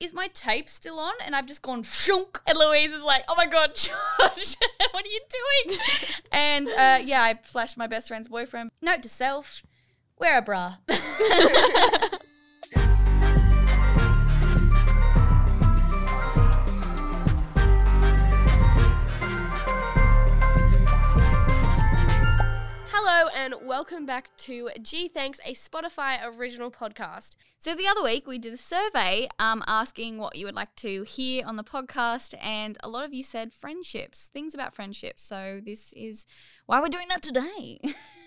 is my tape still on? And I've just gone shunk. And Louise is like, oh my God, Josh, what are you doing? and uh, yeah, I flashed my best friend's boyfriend. Note to self, wear a bra. and welcome back to Gee Thanks, a Spotify original podcast. So the other week we did a survey um, asking what you would like to hear on the podcast, and a lot of you said friendships, things about friendships. So this is why we're doing that today.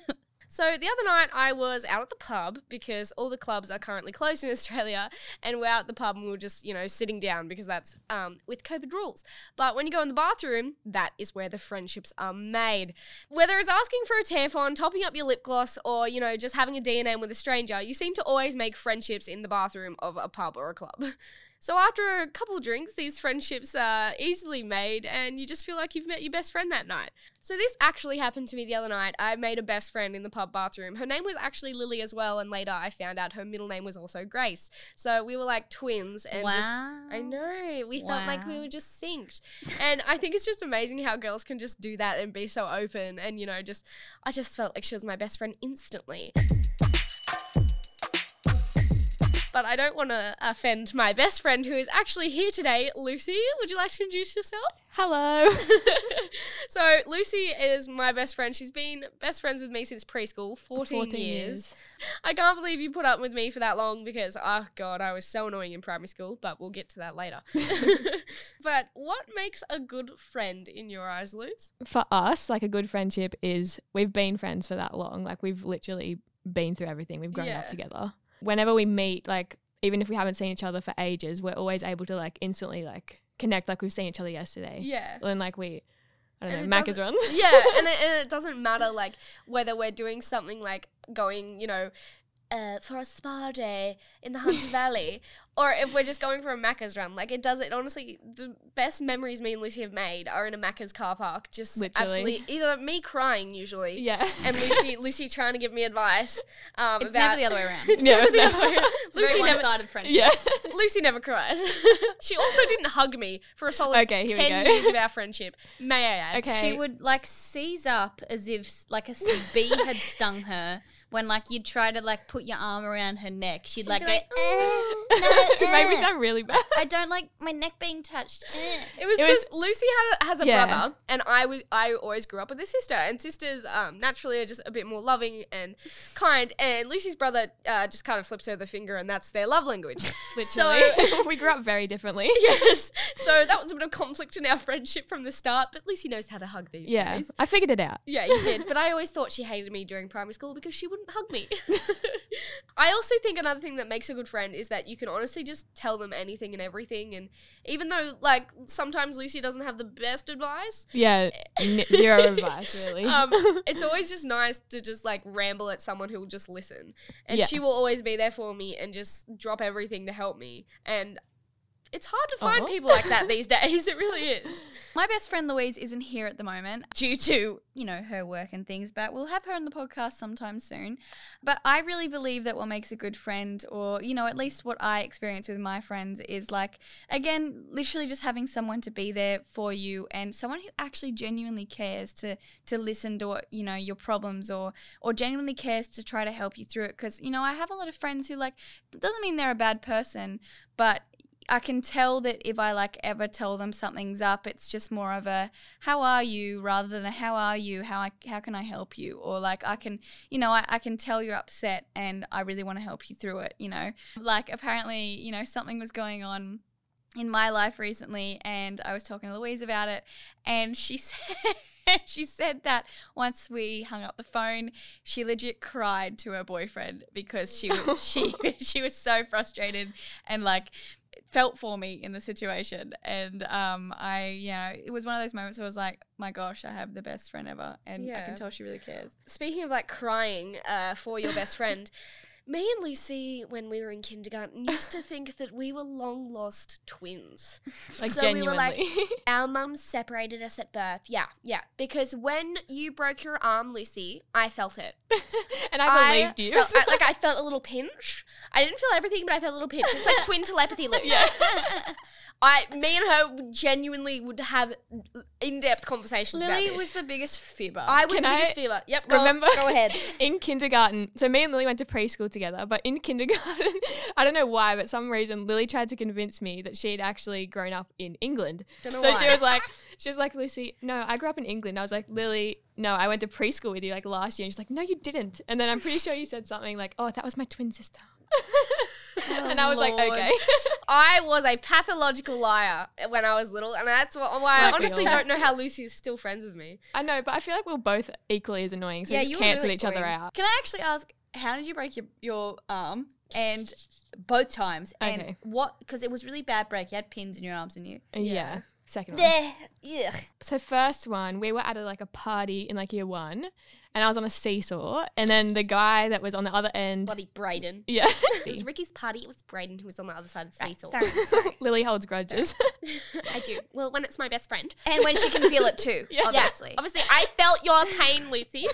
So the other night I was out at the pub because all the clubs are currently closed in Australia, and we're out at the pub and we are just you know sitting down because that's um, with COVID rules. But when you go in the bathroom, that is where the friendships are made. Whether it's asking for a tampon, topping up your lip gloss, or you know just having a D&M with a stranger, you seem to always make friendships in the bathroom of a pub or a club. So after a couple drinks, these friendships are easily made and you just feel like you've met your best friend that night. So this actually happened to me the other night. I made a best friend in the pub bathroom. Her name was actually Lily as well, and later I found out her middle name was also Grace. So we were like twins and wow. Just, I know. We wow. felt like we were just synced. and I think it's just amazing how girls can just do that and be so open and you know, just I just felt like she was my best friend instantly but I don't want to offend my best friend who is actually here today, Lucy. Would you like to introduce yourself? Hello. so, Lucy is my best friend. She's been best friends with me since preschool, 14, 14 years. years. I can't believe you put up with me for that long because, oh God, I was so annoying in primary school, but we'll get to that later. but what makes a good friend in your eyes, Luce? For us, like a good friendship is we've been friends for that long. Like, we've literally been through everything, we've grown yeah. up together whenever we meet, like even if we haven't seen each other for ages, we're always able to like instantly like connect like we've seen each other yesterday. Yeah. And like we I don't and know, Macca's runs. Yeah, and it, and it doesn't matter like whether we're doing something like going, you know, uh, for a spa day in the Hunter Valley, or if we're just going for a Macca's run. Like it does it honestly. The best memories me and Lucy have made are in a Macca's car park. Just Literally. absolutely either me crying usually, yeah, and Lucy Lucy trying to give me advice. Um, it's about, never the other way around. it's yeah, never the other way around. Lucy never sided friendship. Yeah, Lucy never cries. she also didn't hug me for a solid okay, here ten years of our friendship. May I add? Okay, she would like seize up as if like a bee had stung her when like you'd try to like put your arm around her neck, she'd, she'd like, go, like eh, no, it made me sound really bad. I don't like my neck being touched. Eh. It was because Lucy had, has a yeah. brother, and I was I always grew up with a sister, and sisters um, naturally are just a bit more loving and kind. And Lucy's brother uh, just kind of flips her the finger, and that's their love language. Literally, so, we grew up very differently. Yes, so that was a bit of conflict in our friendship from the start. But Lucy knows how to hug these yeah, days. I figured it out. Yeah, you did. But I always thought she hated me during primary school because she wouldn't hug me. I also think another thing that makes a good friend is that you can honestly just tell them anything and everything. And even though, like, sometimes Lucy doesn't have the best advice. Yeah, n- zero advice, really. Um, it's always just nice to just, like, ramble at someone who will just listen. And yeah. she will always be there for me and just drop everything to help me. And it's hard to find uh-huh. people like that these days. It really is. My best friend Louise isn't here at the moment due to, you know, her work and things, but we'll have her on the podcast sometime soon. But I really believe that what makes a good friend, or, you know, at least what I experience with my friends, is like, again, literally just having someone to be there for you and someone who actually genuinely cares to to listen to what, you know, your problems or or genuinely cares to try to help you through it. Because, you know, I have a lot of friends who like, doesn't mean they're a bad person, but I can tell that if I like ever tell them something's up, it's just more of a how are you rather than a how are you, how I how can I help you? Or like I can you know, I, I can tell you're upset and I really want to help you through it, you know. Like apparently, you know, something was going on in my life recently and I was talking to Louise about it and she said she said that once we hung up the phone, she legit cried to her boyfriend because she was she she was so frustrated and like felt for me in the situation. And um, I, you know, it was one of those moments where I was like, my gosh, I have the best friend ever. And yeah. I can tell she really cares. Speaking of like crying uh, for your best friend, Me and Lucy, when we were in kindergarten, used to think that we were long lost twins. Like so we genuinely. were like, our mums separated us at birth. Yeah, yeah. Because when you broke your arm, Lucy, I felt it. and I believed you. Felt, I, like I felt a little pinch. I didn't feel everything, but I felt a little pinch. It's like twin telepathy, Luke. Yeah. I, me and her genuinely would have in-depth conversations about Lily this. was the biggest fibber. I was Can the biggest I fever. Yep. Go, remember- Go ahead. in kindergarten, so me and Lily went to preschool together, but in kindergarten, I don't know why, but some reason Lily tried to convince me that she'd actually grown up in England. Don't know So why. she was like, she was like, Lucy, no, I grew up in England. I was like, Lily, no, I went to preschool with you like last year. And she's like, no, you didn't. And then I'm pretty sure you said something like, oh, that was my twin sister. and I was like, okay. I was a pathological liar when I was little, and that's wh- why I honestly don't know how Lucy is still friends with me. I know, but I feel like we're both equally as annoying. So Yeah, we you just cancel really each other out. Can I actually ask, how did you break your, your arm? And both times. And Okay. what, because it was really bad break. You had pins in your arms and you. Uh, yeah. Second one. There. Ugh. So first one, we were at a, like a party in like year one, and I was on a seesaw, and then the guy that was on the other end, Bloody Brayden. yeah, It was Ricky's party. It was Brayden who was on the other side of the seesaw. Sorry, sorry. Lily holds grudges. I do. Well, when it's my best friend. And when she can feel it too, Yeah. obviously. Obviously, I felt your pain, Lucy.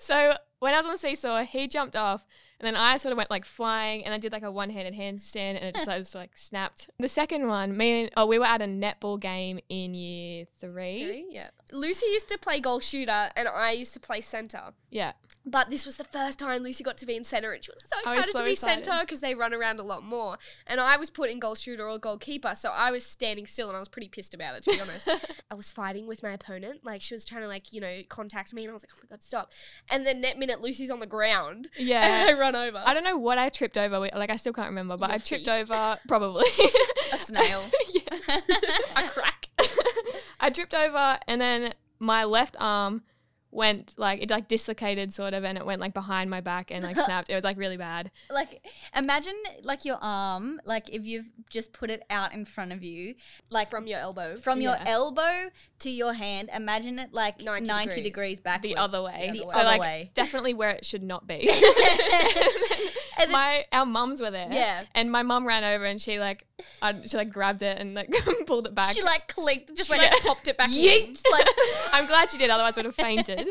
so when I was on the seesaw, he jumped off, and then I sort of went like flying, and I did like a one-handed handstand, and it just like, was like snapped. The second one, me and oh, we were at a netball game in year three. Yeah. Lucy used to play goal shooter, and I used to play center. Yeah, But this was the first time Lucy got to be in center, and she was so excited was so to be excited. center because they run around a lot more. And I was put in goal shooter or goalkeeper, so I was standing still, and I was pretty pissed about it, to be honest. I was fighting with my opponent, like she was trying to like you know contact me, and I was like, oh my god, stop! And then net minute, Lucy's on the ground, and yeah. I run over. I don't know what I tripped over. we- Like I still can't remember, but Your I tripped over probably A snail. yeah. a crack. I tripped over and then my left arm went like it like dislocated sort of and it went like behind my back and like snapped. It was like really bad. like imagine like your arm like if you've just put it out in front of you like from your elbow. from your Yeah. elbow to your hand imagine it like 90, 90 degrees. degrees. backwards The other way. the other so other like way definitely where it should not be. Then- my our mums were there. Yeah. And my mum ran over and she like I, she like grabbed it and like pulled it back. she like clicked just went like popped it back in. yeet like I'm glad she did, otherwise I would have fainted.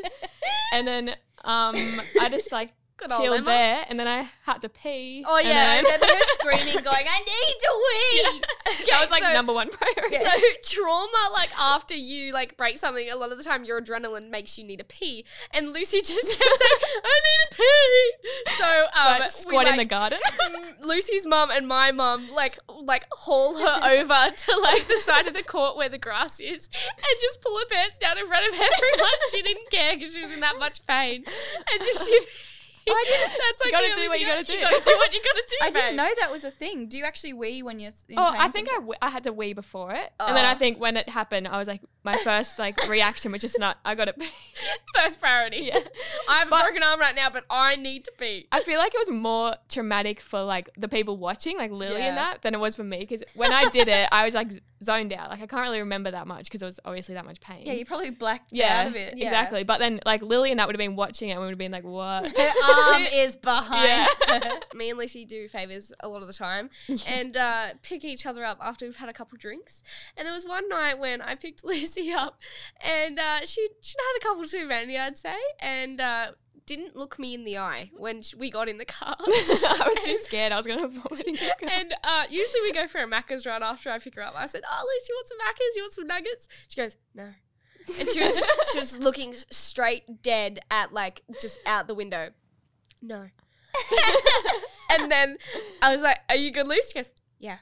and then um I just like Good old chilled Emma. there and then I had to pee. Oh, and yeah, I then- remember her screaming going I need to wee that was like so- number one priority. So trauma, like after you like break something, a lot of the time your adrenaline makes you need a pee, and Lucy just kept saying, "I need a pee." So um, we, squat in the garden. m- Lucy's mum and my mum like like haul her over to like the side of the court where the grass is, and just pull her pants down in front of everyone. she didn't care because she was in that much pain, and just she. I didn't- That's like gotta do what you gotta do. You gotta do what you gotta do. I didn't babe. know that was a thing do you actually wee when you're in Oh, I think I, sometimes? had to wee before it, and then Oh. I think when it happened, I was like, my first like reaction was just not. I got it. First priority. Yeah. I have a broken arm right now, but I need to pee. I feel like it was more traumatic for like the people watching, like Lily Yeah. and that, than it was for me. Because when I did it, I was like zoned out. Like I can't really remember that much because it was obviously that much pain. yeah you probably blacked yeah, out of it Yeah. exactly. But then like Lily and that would have been watching it, and we would have been like, what? her arm is behind Yeah. Me and Lucy do favors a lot of the time and uh, pick each other up after we've had a couple drinks. And there was one night when I picked Lucy up, and uh, she she had a couple too many, I'd say, and. Uh, didn't look me in the eye when sh- we got in the car. I was too scared. I was in the car. and uh, usually we go for a Macca's run after I pick her up. I said, "Oh, Lucy, you want some Macca's? You want some nuggets?" She goes, "No," and she was just, she was looking straight dead at like just out the window. No. and then I was like, "Are you good, Lucy?" She goes, "Yeah."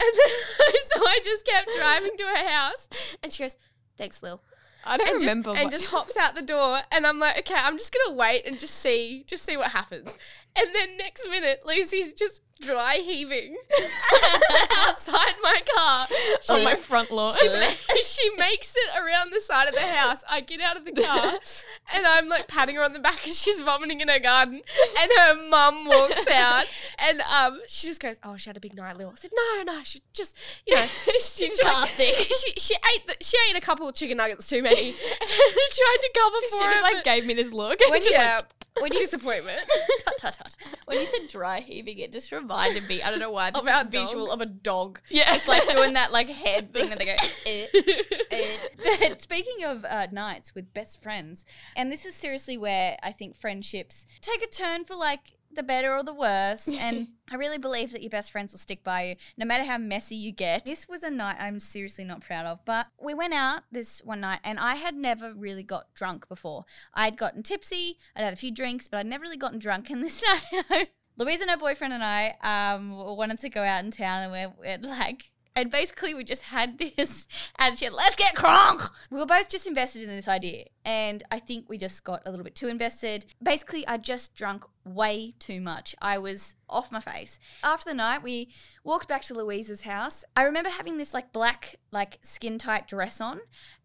And then, so I just kept driving to her house, and she goes, "Thanks, Lil." I don't and just, remember. and just hops out the door and I'm like, okay, I'm just gonna wait and just see just see what happens. And then next minute Lucy's just dry heaving outside my car. She, on my front lawn. she, ma- she makes it around the side of the house. I get out of the car and I'm like patting her on the back as she's vomiting in her garden. And her mum walks out and um she just goes, Oh, she had a big night, Lil. I said, No, no, she just you know she, She just, she, she, she ate the, she ate a couple of chicken nuggets too many. Tried to cover for she it. just like gave me this look. When Just you- like, yeah. When you Disappointment. tut, tut, tut. When you said dry heaving, it just reminded me. I don't know why. This Of is our a visual of a dog. Yeah. It's like doing that like head thing that they go. Eh, eh. But speaking of uh, nights with best friends, and this is seriously where I think friendships take a turn for like the better or the worse. And I really believe that your best friends will stick by you no matter how messy you get. This was a night I'm seriously not proud of, but we went out this one night and I had never really got drunk before. I'd gotten tipsy, I'd had a few drinks, but I'd never really gotten drunk. And this night, Louise and her boyfriend and I um, wanted to go out in town and we're, we're like, and basically we just had this attitude, let's get crunk. We were both just invested in this idea. And I think we just got a little bit too invested. Basically, I just drunk way too much. I was off my face. After the night, we walked back to Louise's house. I remember having this like black, like skin tight dress on.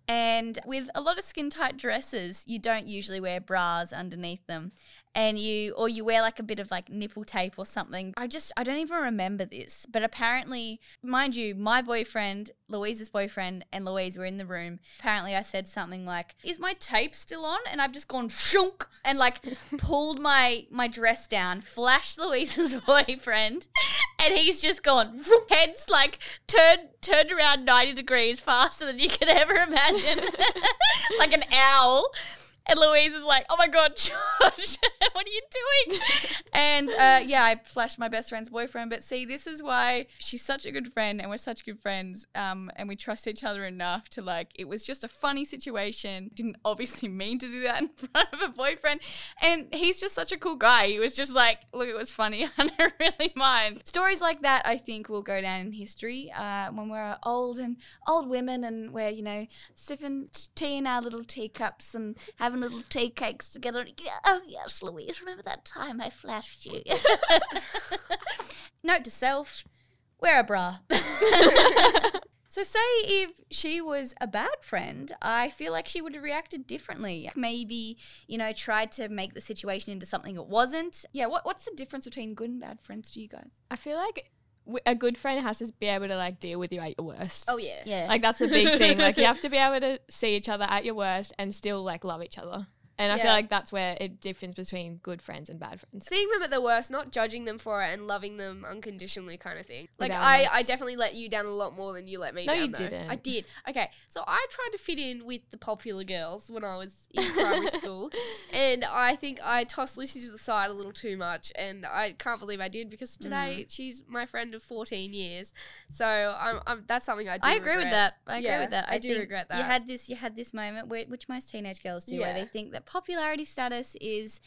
And with a lot of skin tight dresses, you don't usually wear bras underneath them and you or you wear like a bit of like nipple tape or something. I just I don't even remember this, but apparently, mind you, my boyfriend, Louise's boyfriend, and Louise were in the room. Apparently, I said something like, "Is my tape still on?" And I've just gone shunk and like pulled my my dress down, flashed Louise's boyfriend, and he's just gone heads like turned turned around ninety degrees faster than you could ever imagine, like an owl. And Louise is like, "Oh my god, Josh, what are you doing?" And uh, yeah, I flashed my best friend's boyfriend. But see, this is why she's such a good friend, and we're such good friends, um, and we trust each other enough to like. It was just a funny situation. Didn't obviously mean to do that in front of a boyfriend, and he's just such a cool guy. He was just like, "Look, it was funny. I don't really mind." Stories like that, I think, will go down in history uh, when we're old and old women, and we're you know sipping tea in our little teacups and having little tea cakes together. Yeah, oh yes, Louise, remember that time I flashed you? Note to self: wear a bra. So, say if she was a bad friend, I feel like she would have reacted differently. Maybe, you know, tried to make the situation into something it wasn't. Yeah, what, what's the difference between good and bad friends to you guys? I feel like w- a good friend has to be able to like deal with you at your worst. oh yeah. Yeah. Like that's a big thing. Like you have to be able to see each other at your worst and still like love each other. And I Yeah. feel like that's where it differs between good friends and bad friends. Seeing them at their worst, not judging them for it, and loving them unconditionally, kind of thing. Like Without I, I notes. definitely let you down a lot more than you let me No, down. you though. didn't. I did. Okay, so I tried to fit in with the popular girls when I was in primary school, and I think I tossed Lucy to the side a little too much, and I can't believe I did because mm. today she's my friend of fourteen years. So I'm, I'm that's something I do. I agree with regret. that. I agree Yeah, with that. I do think regret You that. had this. You had this moment, where, which most teenage girls do, where Yeah. they think that popularity status is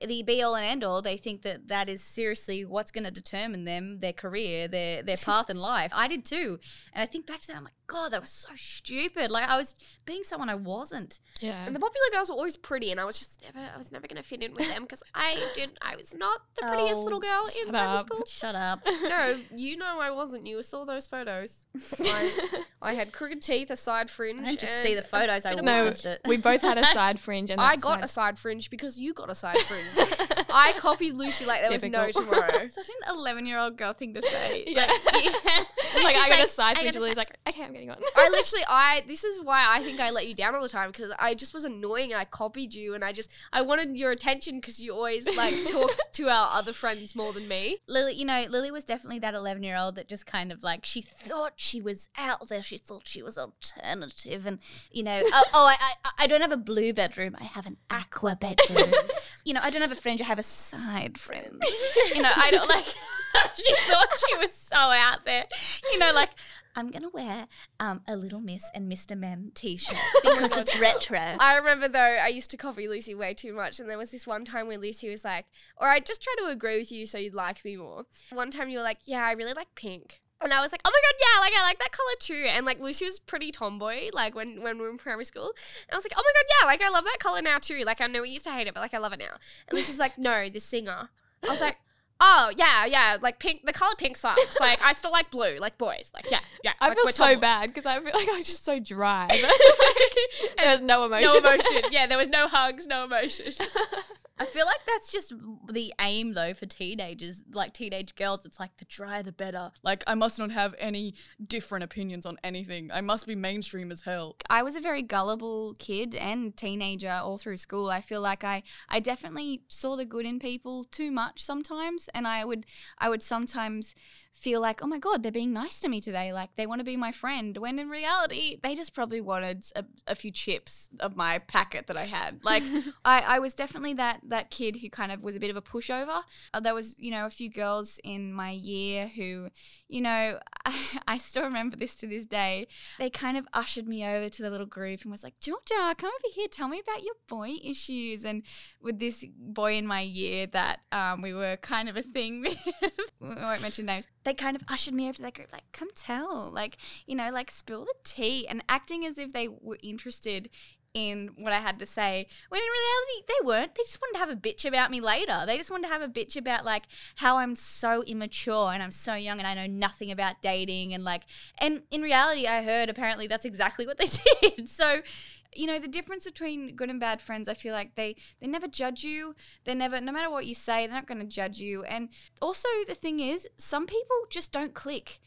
the be all and end all. They think that that is seriously what's going to determine them, their career, their their path in life. I did too, and I think back to that. I'm like, God, that was so stupid. Like I was being someone I wasn't. Yeah. And the popular girls were always pretty, and I was just never, I was never gonna fit in with them because I did, I was not the prettiest Oh, little girl in shut primary school. Shut up. No, you know I wasn't. You saw those photos. I, I had crooked teeth, a side fringe. I didn't just and see the photos. I bit no, it. we both had a side fringe and I that got a side- side fringe because you got a side I copied Lucy like there was no Typical. tomorrow. Such an 11 year old girl thing to say. Yeah. Like, like I got a side I fringe. got a Lily's like, okay, I'm getting one. I literally, I this is why I think I let you down all the time because I just was annoying and I copied you and I just I wanted your attention because you always like talked to our other friends more than me. Lily, you know, Lily was definitely that 11 year old that just kind of like, she thought she was out there. She thought she was alternative. And, you know, oh, oh I, I, I don't have a blue bedroom. I have an aqua bedroom. you know, I don't have a fringe. I have a side fringe. You know, I don't like, she thought she was so out there. You know, like, I'm to wear um, a Little Miss and Mr. Men t shirt because it's retro. I remember though, I used to copy Lucy way too much, and there was this one time where Lucy was like, "Or I just try to agree with you so you'd like me more." One time you were like, "Yeah, I really like pink." And I was like, oh my god, yeah, like I like that color too. And like Lucy was pretty tomboy, like when when we were in primary school. And I was like, oh my god, yeah, like I love that color now too. Like I know we used to hate it, but like I love it now. And Lucy was like, no, the singer. I was like, oh yeah, yeah, like pink. The color pink sucks. Like I still like blue, like boys. Like yeah, yeah. I like, feel so tomboys. bad because I feel like I was just so dry. there was no emotion. No emotion. Yeah, there was no hugs, no emotion. I feel like that's just the aim though for teenagers, like teenage girls. It's like the drier the better. Like, I must not have any different opinions on anything. I must be mainstream as hell. I was a very gullible kid and teenager all through school. I feel like I I definitely saw the good in people too much sometimes and I would I would sometimes feel like, "Oh my god, they're being nice to me today. Like they want to be my friend." When in reality, they just probably wanted a, a few chips of my packet that I had. Like I I was definitely that that kid who kind of was a bit of a pushover. Uh, there was, you know, a few girls in my year who, you know, I, I still remember this to this day. They kind of ushered me over to the little group and was like, Georgia, come over here, tell me about your boy issues. And with this boy in my year that um, we were kind of a thing with, we won't mention names, they kind of ushered me over to that group, like, come tell, like, you know, like spill the tea and acting as if they were interested in what I had to say. When in reality, they weren't. They just wanted to have a bitch about me later. They just wanted to have a bitch about like how I'm so immature and I'm so young and I know nothing about dating and like. And in reality, I heard apparently that's exactly what they did. So. You know the difference between good and bad friends. I feel like they they never judge you. They never, no matter what you say, they're not going to judge you. And also the thing is, some people just don't click.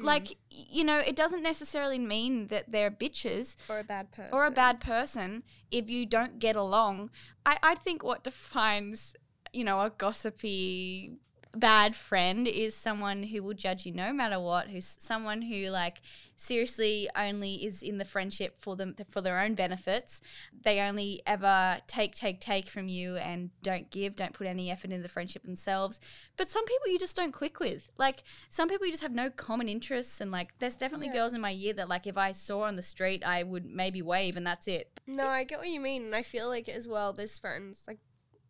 Mm. Like, you know, it doesn't necessarily mean that they're bitches or a bad person. or a bad person if you don't get along. I, I think what defines, you know, a gossipy bad friend is someone who will judge you no matter what, who's someone who like seriously only is in the friendship for them for their own benefits. They only ever take take take from you and don't give, don't put any effort into the friendship themselves. But some people you just don't click with. Like some people you just have no common interests and like there's definitely Yeah. girls in my year that like if I saw on the street I would maybe wave and that's it. No, I get what you mean, and I feel like as well. There's friends like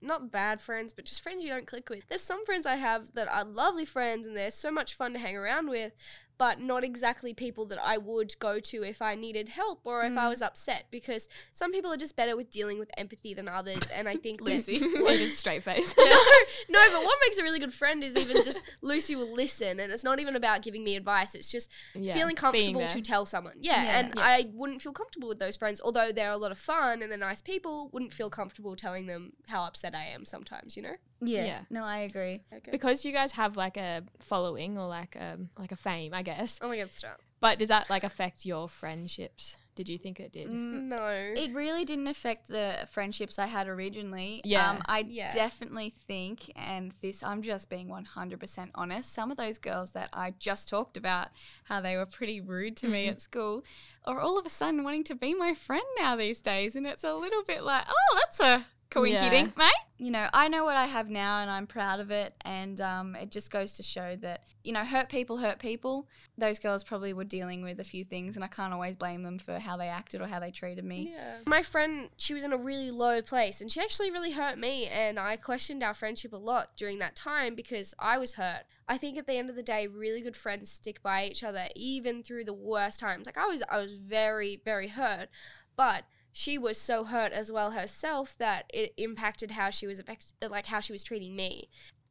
not bad friends, but just friends you don't click with. There's some friends I have that are lovely friends, and they're so much fun to hang around with, but not exactly people that I would go to if I needed help or if I Mm. was upset. Because some people are just better with dealing with empathy than others, and I think Lucy, Lucy. Lucy's straight face. no, no, but what makes a really good friend is even just Lucy will listen, and it's not even about giving me advice. It's just Yeah, feeling comfortable to tell someone. Yeah, Yeah. and I wouldn't feel comfortable with those friends, although they're a lot of fun and they're nice people. Wouldn't feel comfortable telling them how upset I am sometimes. You know. Yeah. Yeah. No, I agree. Okay. because you guys have like a following or like a like a fame, I guess. oh my god, stop. But does that like affect your friendships? Did you think it did? Mm, No. It really didn't affect the friendships I had originally. Yeah. Um, I Yeah. definitely think, and this, I'm just being 100% honest, some of those girls that I just talked about, how they were pretty rude to me Mhm. at school, are all of a sudden wanting to be my friend now these days. And it's a little bit like, oh, that's a coincidence, mate. You know, I know what I have now and I'm proud of it. And um, it just goes to show that, you know, hurt people hurt people. Those girls probably were dealing with a few things, and I can't always blame them for how they acted or how they treated me. Yeah. My friend, she was in a really low place and she actually really hurt me. And I questioned our friendship a lot during that time because I was hurt. I think at the end of the day, really good friends stick by each other even through the worst times. Like I was, I was very, very hurt, but she was so hurt as well herself that it impacted how she was like how she was treating me.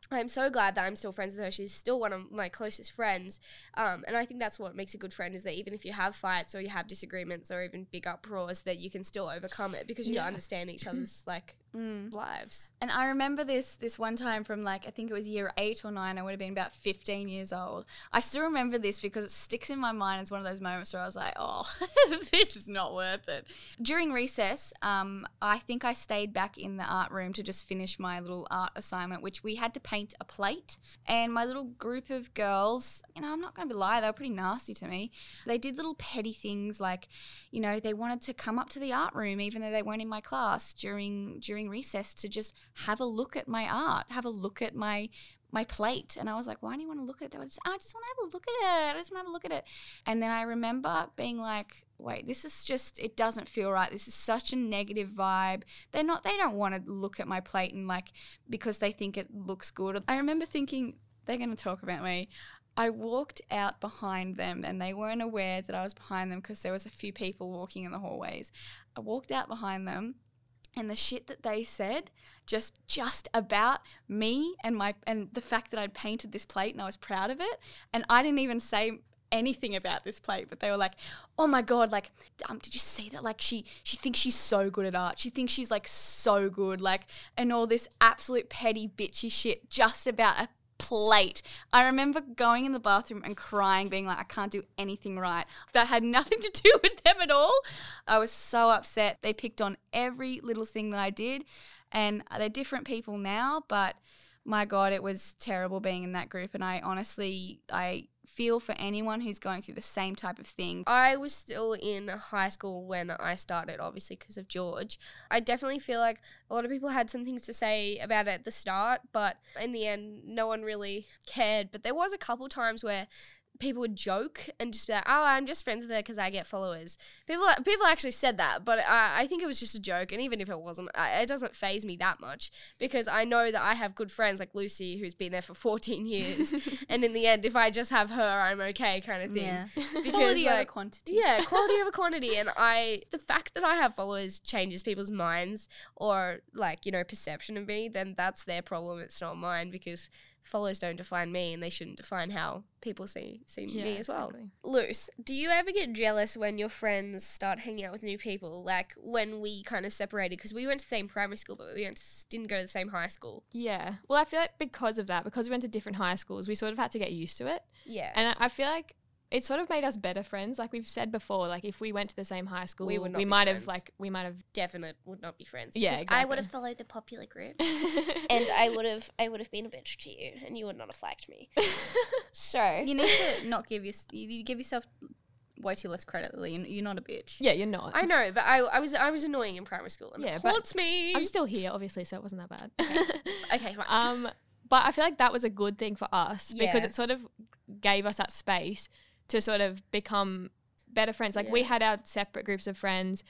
I'm so glad that I'm still friends with her. She's still one of my closest friends. Um, and I think that's what makes a good friend is that even if you have fights or you have disagreements or even big uproars, that you can still overcome it because you Yeah. understand each other's like Mm. lives. And I remember this this one time from like I think it was year eight or nine. I would have been about fifteen years old. I still remember this because it sticks in my mind as one of those moments where I was like, "Oh, this is not worth it." During recess, um, I think I stayed back in the art room to just finish my little art assignment, which we had to paint a plate. And my little group of girls, you know, I'm not going to be lie, they were pretty nasty to me. They did little petty things like you know, they wanted to come up to the art room even though they weren't in my class during during recess to just have a look at my art, have a look at my my plate. And I was like, why do you want to look at it? They were just, I just want to have a look at it. I just want to have a look at it. And then I remember being like, wait, this is just it doesn't feel right. This is such a negative vibe. They're not they don't want to look at my plate and like because they think it looks good. I remember thinking they're going to talk about me. I walked out behind them and they weren't aware that I was behind them because there was a few people walking in the hallways. I walked out behind them and the shit that they said just just about me and my and the fact that I'd painted this plate and I was proud of it and I didn't even say anything about this plate but they were like, "Oh my god, like, um, did you see that? Like, she she thinks she's so good at art. She thinks she's like so good, like, and all this absolute petty bitchy shit just about a plate. I remember going in the bathroom and crying, being like, I can't do anything right. That had nothing to do with them at all. I was so upset. They picked on every little thing that I did, and they're different people now, but my god it was terrible being in that group and i honestly i feel for anyone who's going through the same type of thing I was still in high school when I started, obviously because of George. I definitely feel like a lot of people had some things to say about it at the start, but in the end, no one really cared. But there was a couple times where people would joke and just be like, "Oh, I'm just friends with her because I get followers." People people actually said that, but I, I think it was just a joke. And even if it wasn't, I, it doesn't phase me that much because I know that I have good friends like Lucy, who's been there for 14 years, and in the end, if I just have her, I'm okay, kind of thing. Yeah. Because quality over like, quantity yeah, quality over quantity. And I, the fact that I have followers changes people's minds or like, you know, perception of me, then that's their problem. It's not mine because followers don't define me and they shouldn't define how people see, see me as well. exactly. Luce, do you ever get jealous when your friends start hanging out with new people? Like when we kind of separated because we went to the same primary school, but we went didn't go to the same high school. Yeah. Well, I feel like because of that, because we went to different high schools, we sort of had to get used to it. Yeah. And I- I feel like it sort of made us better friends. Like we've said before, like if we went to the same high school, we, would not be might friends. have like we might have definite would not be friends. Yeah, because I would have followed the popular group. and I would have I would have been a bitch to you, and you would not have liked me. So You need to not give your, you, you give yourself way too less credit, Lily. You're, you're not a bitch. yeah, you're not. I know, but I, I was I was annoying in primary school, and Yeah, it but haunts me. I'm still here, obviously, so it wasn't that bad. okay, right. um, but I feel like that was a good thing for us because it sort of gave us that space to sort of become better friends. Like we had our separate groups of friends,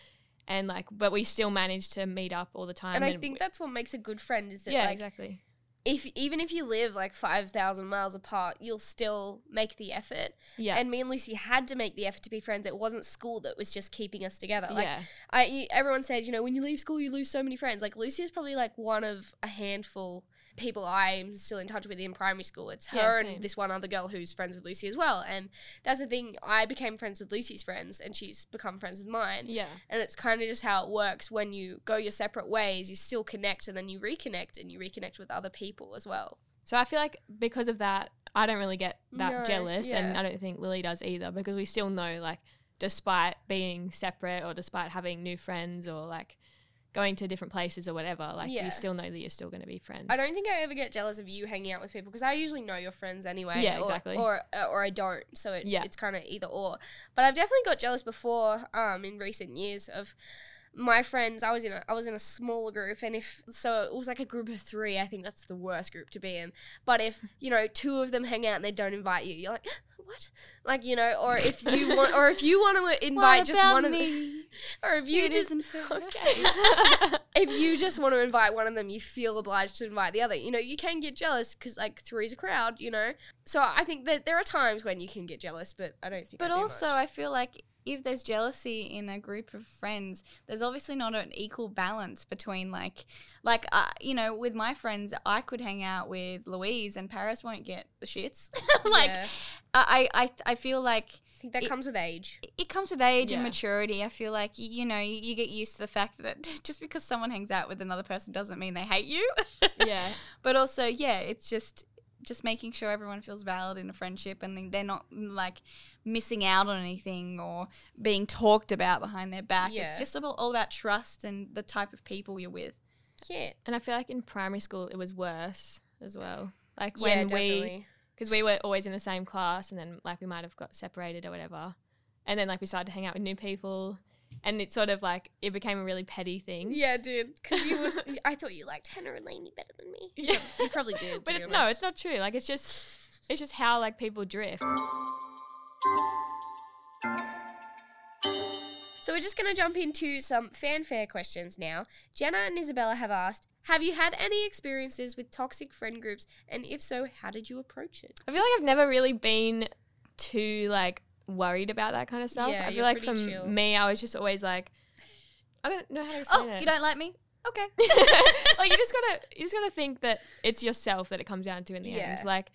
and like, but we still managed to meet up all the time. and I we- think that's what makes a good friend is that yeah, like exactly. if even if you live like five thousand miles apart, you'll still make the effort. Yeah, And me and Lucy had to make the effort to be friends. It wasn't school that was just keeping us together. Like yeah, I, everyone says, you know, when you leave school, you lose so many friends. Like Lucy is probably like one of a handful people I'm still in touch with in primary school. It's her Yeah, and this one other girl who's friends with Lucy as well. And that's the thing. I became friends with Lucy's friends, and she's become friends with mine. yeah. And it's kind of just how it works. When you go your separate ways, you still connect, and then you reconnect, and you reconnect with other people as well. So I feel like because of that, I don't really get that No, jealous, and. I don't think Lily does either because we still know, like, despite being separate or despite having new friends or like going to different places or whatever, like Yeah. you still know that you're still going to be friends. I don't think I ever get jealous of you hanging out with people because I usually know your friends anyway. Yeah, or- exactly. Or uh, or, I don't, so it, Yeah. it's kind of either or. But I've definitely got jealous before, um, in recent years of my friends. I was in a I was in a smaller group, and if so, it was like a group of three. I think that's the worst group to be in. But if you know two of them hang out and they don't invite you, you're like. What? Like you know, or if you want, or if you want to invite just one of them, or if you It just okay, if you just want to invite one of them, you feel obliged to invite the other. You know, you can get jealous because like three's a crowd. You know, so I think that there are times when you can get jealous, but I don't think. But also. I feel like if there's jealousy in a group of friends, there's obviously not an equal balance between like, like uh, you know, with my friends, I could hang out with Louise and Paris won't get the shits. like, Yeah. I, I, I feel like that it- comes with age. it comes with age and maturity. I feel like you know you, you get used to the fact that just because someone hangs out with another person doesn't mean they hate you. yeah, but also, yeah, it's just just making sure everyone feels valid in a friendship and they're not like missing out on anything or being talked about behind their back. Yeah. It's just about, all about trust and the type of people you're with. Yeah. and I feel like in primary school it was worse as well. Like yeah, when we, because we were always in the same class, and then like we might have got separated or whatever, and then like we started to hang out with new people, and it sort of like it became a really petty thing. Yeah, dude. Because you would. I thought you liked Hannah and Lainey better than me. Yeah. You probably did. but it's, no, it's not true. Like it's just it's just how like people drift. So we're just going to jump into some fanfare questions now. Jenna and Isabella have asked, have you had any experiences with toxic friend groups? And if so, how did you approach it? I feel like I've never really been too like worried about that kind of stuff. Yeah, I feel like for chill. me, I was just always like, I don't know how to Oh, explain it. Oh, you don't like me? Okay. like you just gotta you just gotta think that it's yourself that it comes down to in the Yeah. end. Like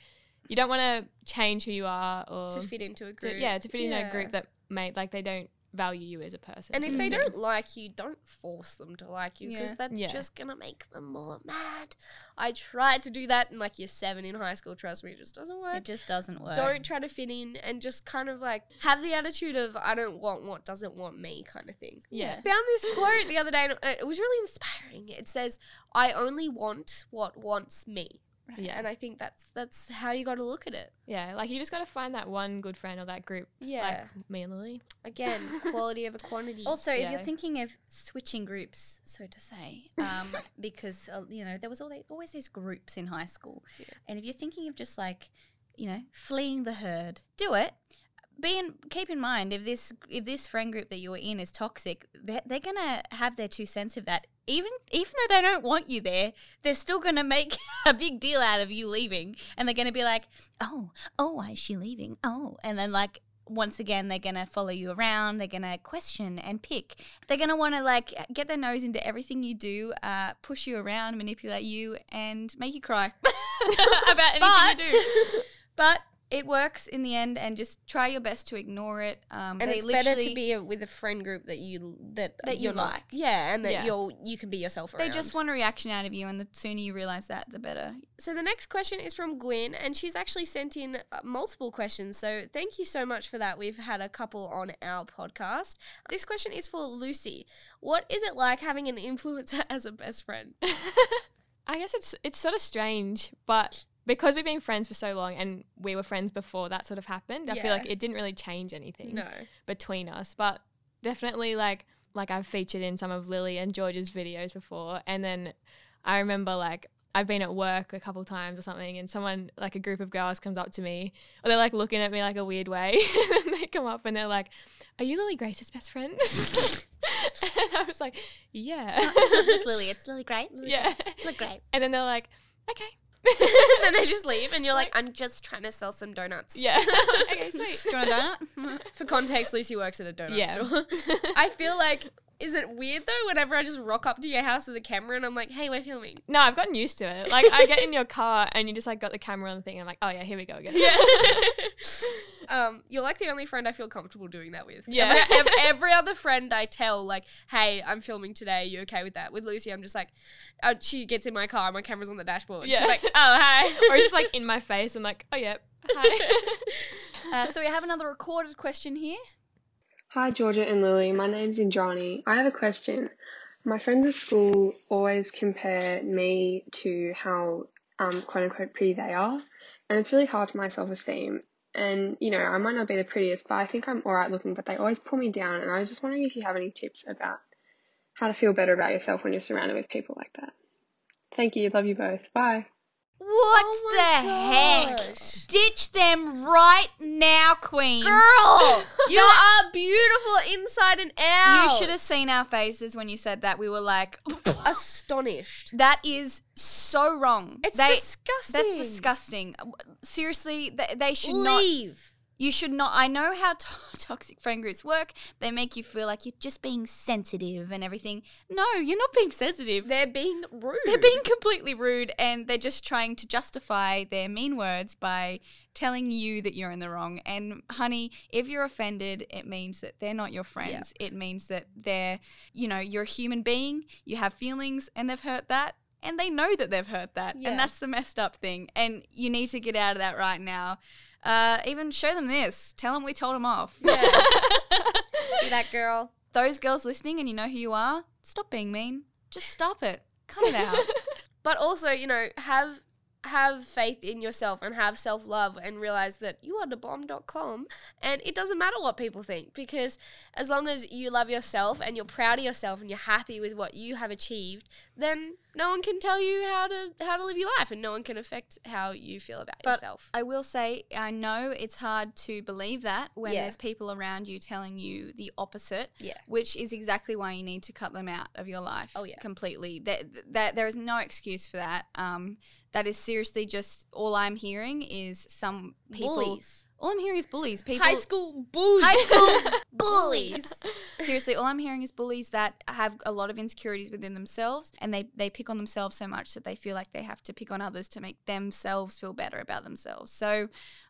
you don't want to change who you are or to fit into a to- group. yeah to fit in Yeah. a group that may like they don't value you as a person. And if they mm. don't like you, don't force them to like you because Yeah. that's Yeah. just gonna make them more mad. I tried to do that in like year seven in high school. Trust me, it just doesn't work. It just doesn't work. don't try to fit in and just kind of like have the attitude of I don't want what doesn't want me kind of thing. yeah. Found this quote the other day and uh, it was really inspiring. It says, "I only want what wants me," Yeah. and I think that's that's how you got to look at it. Yeah, like you just got to find that one good friend or that group, Yeah. like me and Lily. Again, quality over quantity. Also, if you're thinking of switching groups, so to say, um, because uh, you know there was always always these groups in high school, Yeah. and if you're thinking of just like you know fleeing the herd, do it. Be in, keep in mind if this if this friend group that you're in is toxic, they're, they're gonna have their two cents of that. Even even though they don't want you there, they're still gonna make a big deal out of you leaving, and they're gonna be like, "Oh, oh, why is she leaving? Oh," and then like once again they're gonna follow you around they're gonna question and pick they're gonna want to like get their nose into everything you do uh, push you around manipulate you and make you cry about anything you do but it works in the end and just try your best to ignore it um, and they it's better to literally- be a, with a friend group that you that That you you're not- like. yeah, and that Yeah. you're you can be yourself. They just want a reaction out of you, and the sooner you realize that, the better. So the next question is from gwyn and she's actually sent in uh, multiple questions. So thank you so much for that. We've had a couple on our podcast. This question is for Lucy. What is it like having an influencer as a best friend? I guess it's it's sort of strange, but because we've been friends for so long and we were friends before that sort of happened, I feel like it didn't really change anything No. between us. But definitely like like I've featured in some of Lily and George's videos before and then I remember like I've been at work a couple times or something and someone like a group of girls comes up to me or they're like looking at me like a weird way and they come up and they're like, Are you Lily Grace's best friend? and I was like, Yeah. it's not just lily it's lily great yeah. look great And then they're like, Okay. then they just leave, and you're like, I'm just trying to sell some donuts. Yeah. okay, sweet. Do you want a donut? For context, Lucy works at a donut Yeah. store. I feel like, is it weird though? Whenever I just rock up to your house with a camera and I'm like, "Hey, we're filming." No, I've gotten used to it. Like I get in your car and you just like got the camera on the thing. And I'm like, oh yeah, here we go again. Yeah. um, you're like the only friend I feel comfortable doing that with. Yeah. Every, ev- every other friend I tell, like, hey, I'm filming today. You okay with that? With Lucy, I'm just like, uh, she gets in my car, my camera's on the dashboard. Yeah. She's like, oh, hi. or just like in my face. I'm like, oh yeah, hi. Uh, so we have another recorded question here. Hi, Georgia and Lily. My name's Indrani. I have a question. My friends at school always compare me to how um, quote unquote pretty they are, and it's really hard for my self esteem. And you know, I might not be the prettiest, but I think I'm alright looking, but they always pull me down. And I was just wondering if you have any tips about how to feel better about yourself when you're surrounded with people like that. Thank you. Love you both. Bye. What Oh the heck gosh. ditch them right now queen Girl, you are beautiful inside and out. You should have seen our faces when you said that. We were like, astonished. that is so wrong. It's They- disgusting. That's disgusting. Seriously, they, they should not. Leave. You should not. I know how to- toxic friend groups work. They make you feel like you're just being sensitive and everything. No, you're not being sensitive. They're being rude. They're being completely rude and they're just trying to justify their mean words by telling you that you're in the wrong. And honey, if you're offended, it means that they're not your friends. It means that they're, you know, you're a human being, you have feelings and they've hurt that. And they know that they've hurt that. Yeah. And that's the messed up thing. And you need to get out of that right now. Uh, even show them this. Tell them we told them off. Yeah. See that girl. Those girls listening and you know who you are, stop being mean. Just stop it. Cut it out. But also, you know, have have faith in yourself and have self-love and realize that you are the bomb.com and it doesn't matter what people think because as long as you love yourself and you're proud of yourself and you're happy with what you have achieved then no one can tell you how to how to live your life and no one can affect how you feel about But yourself I will say, I know it's hard to believe that when Yeah. there's people around you telling you the opposite, yeah which is exactly why you need to cut them out of your life. Oh, yeah. completely. That that there is no excuse for that. Um, that is seriously just all I'm hearing is some people bullies All I'm hearing is bullies. People. High school bullies. High school bullies. Seriously, all I'm hearing is bullies that have a lot of insecurities within themselves and they, they pick on themselves so much that they feel like they have to pick on others to make themselves feel better about themselves. So,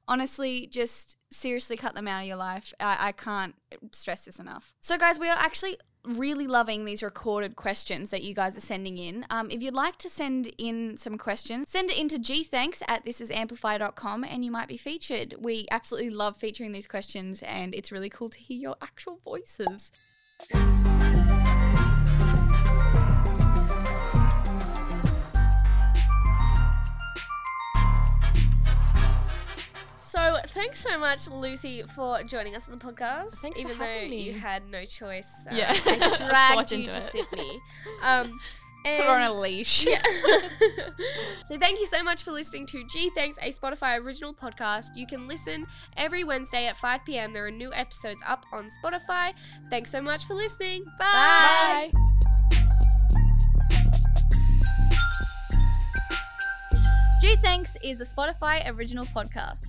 honestly, just seriously cut them out of your life. I, I can't stress this enough. So, guys, we are actually really loving these recorded questions that you guys are sending in. Um, if you'd like to send in some questions, send it into gthanks at thisisamplify.com and you might be featured. We absolutely love featuring these questions and it's really cool to hear your actual voices. So thanks so much, Lucy, for joining us on the podcast. Thanks for even though me. you had no choice. Uh, Yeah. I dragged you to it. Sydney. Um, Put her on a leash. yeah. so thank you so much for listening to Gee Thanks, a Spotify original podcast. You can listen every Wednesday at 5 p.m. There are new episodes up on Spotify. Thanks so much for listening. Bye. Gee Thanks is a Spotify original podcast